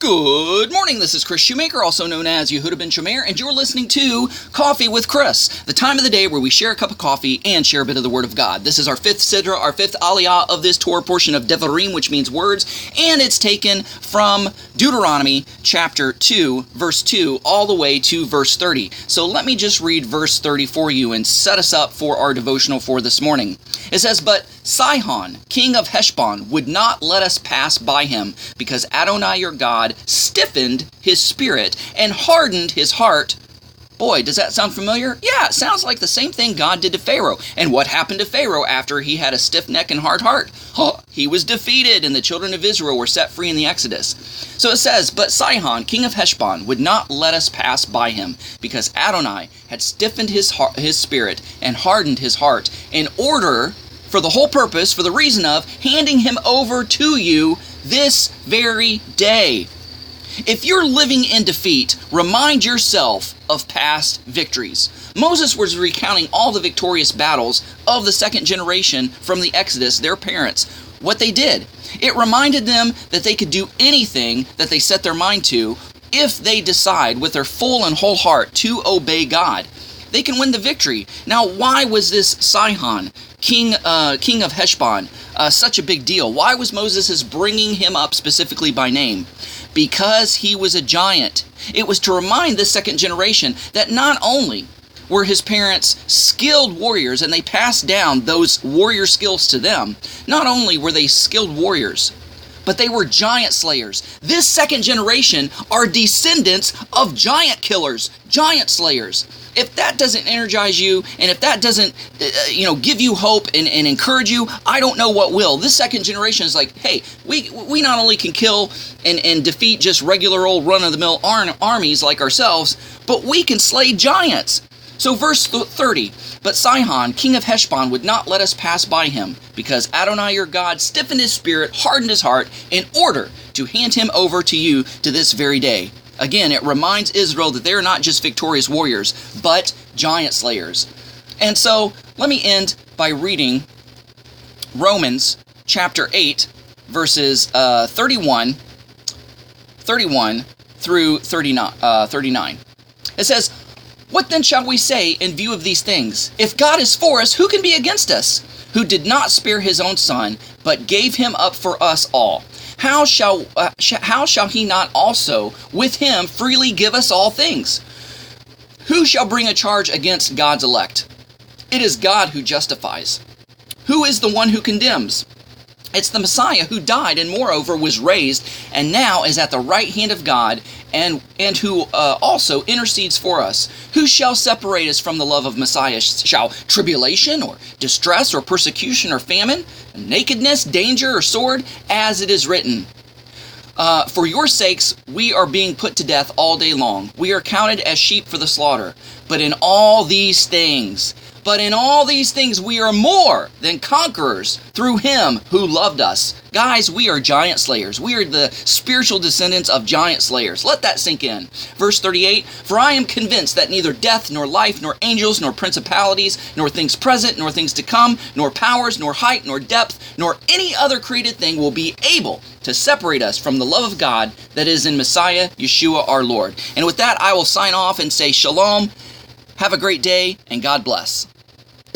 Good morning. This is Kris Shoemaker, also known as Yehudah ben Shomeyr, and you're listening to Coffee with Kris, the time of the day where we share a cup of coffee and share a bit of the Word of God. This is our fifth sidra, our fifth aliyah of this Torah portion of Devarim, which means words, and it's taken from Deuteronomy chapter 2, verse 2, all the way to verse 30. So let me just read verse 30 for you and set us up for our devotional for this morning. It says, But Sihon, king of Heshbon, would not let us pass by him, because Adonai your God stiffened his spirit and hardened his heart. Boy, does that sound familiar? Yeah, it sounds like the same thing God did to Pharaoh. And what happened to Pharaoh after he had a stiff neck and hard heart? Huh, he was defeated, and the children of Israel were set free in the Exodus. So it says, But Sihon, king of Heshbon, would not let us pass by him, because Adonai had stiffened his, heart, his spirit and hardened his heart, in order for the whole purpose, for the reason of handing him over to you this very day. If you're living in defeat, remind yourself of past victories. Moses was recounting all the victorious battles of the second generation from the Exodus, their parents, what they did. It reminded them that they could do anything that they set their mind to if they decide with their full and whole heart to obey God. They can win the victory. Now, why was this Sihon king uh, king of Heshbon uh, such a big deal? Why was Moses bringing him up specifically by name? Because he was a giant. It was to remind this second generation that not only were his parents skilled warriors and they passed down those warrior skills to them, not only were they skilled warriors, but they were giant slayers. This second generation are descendants of giant killers, giant slayers. If that doesn't energize you and if that doesn't uh, you know give you hope and, and encourage you i don't know what will. This second generation is like hey we we not only can kill and, and defeat just regular old run-of-the-mill ar- armies like ourselves but we can slay giants so verse 30 but sihon king of heshbon would not let us pass by him because adonai your god stiffened his spirit hardened his heart in order to hand him over to you to this very day Again, it reminds Israel that they're not just victorious warriors, but giant slayers. And so, let me end by reading Romans chapter 8, verses uh, 31, 31 through 39, uh, 39. It says, What then shall we say in view of these things? If God is for us, who can be against us? Who did not spare his own son, but gave him up for us all how shall uh, sh- how shall he not also with him freely give us all things? Who shall bring a charge against God's elect? It is God who justifies. Who is the one who condemns? It's the Messiah who died and moreover was raised and now is at the right hand of God and and who uh, also intercedes for us. Who shall separate us from the love of Messiah? Shall tribulation or distress or persecution or famine, nakedness, danger or sword, as it is written? Uh, for your sakes, we are being put to death all day long. We are counted as sheep for the slaughter. But in all these things, but in all these things, we are more than conquerors through him who loved us. Guys, we are giant slayers. We are the spiritual descendants of giant slayers. Let that sink in. Verse 38 For I am convinced that neither death, nor life, nor angels, nor principalities, nor things present, nor things to come, nor powers, nor height, nor depth, nor any other created thing will be able to separate us from the love of God that is in Messiah, Yeshua our Lord. And with that, I will sign off and say shalom. Have a great day, and God bless.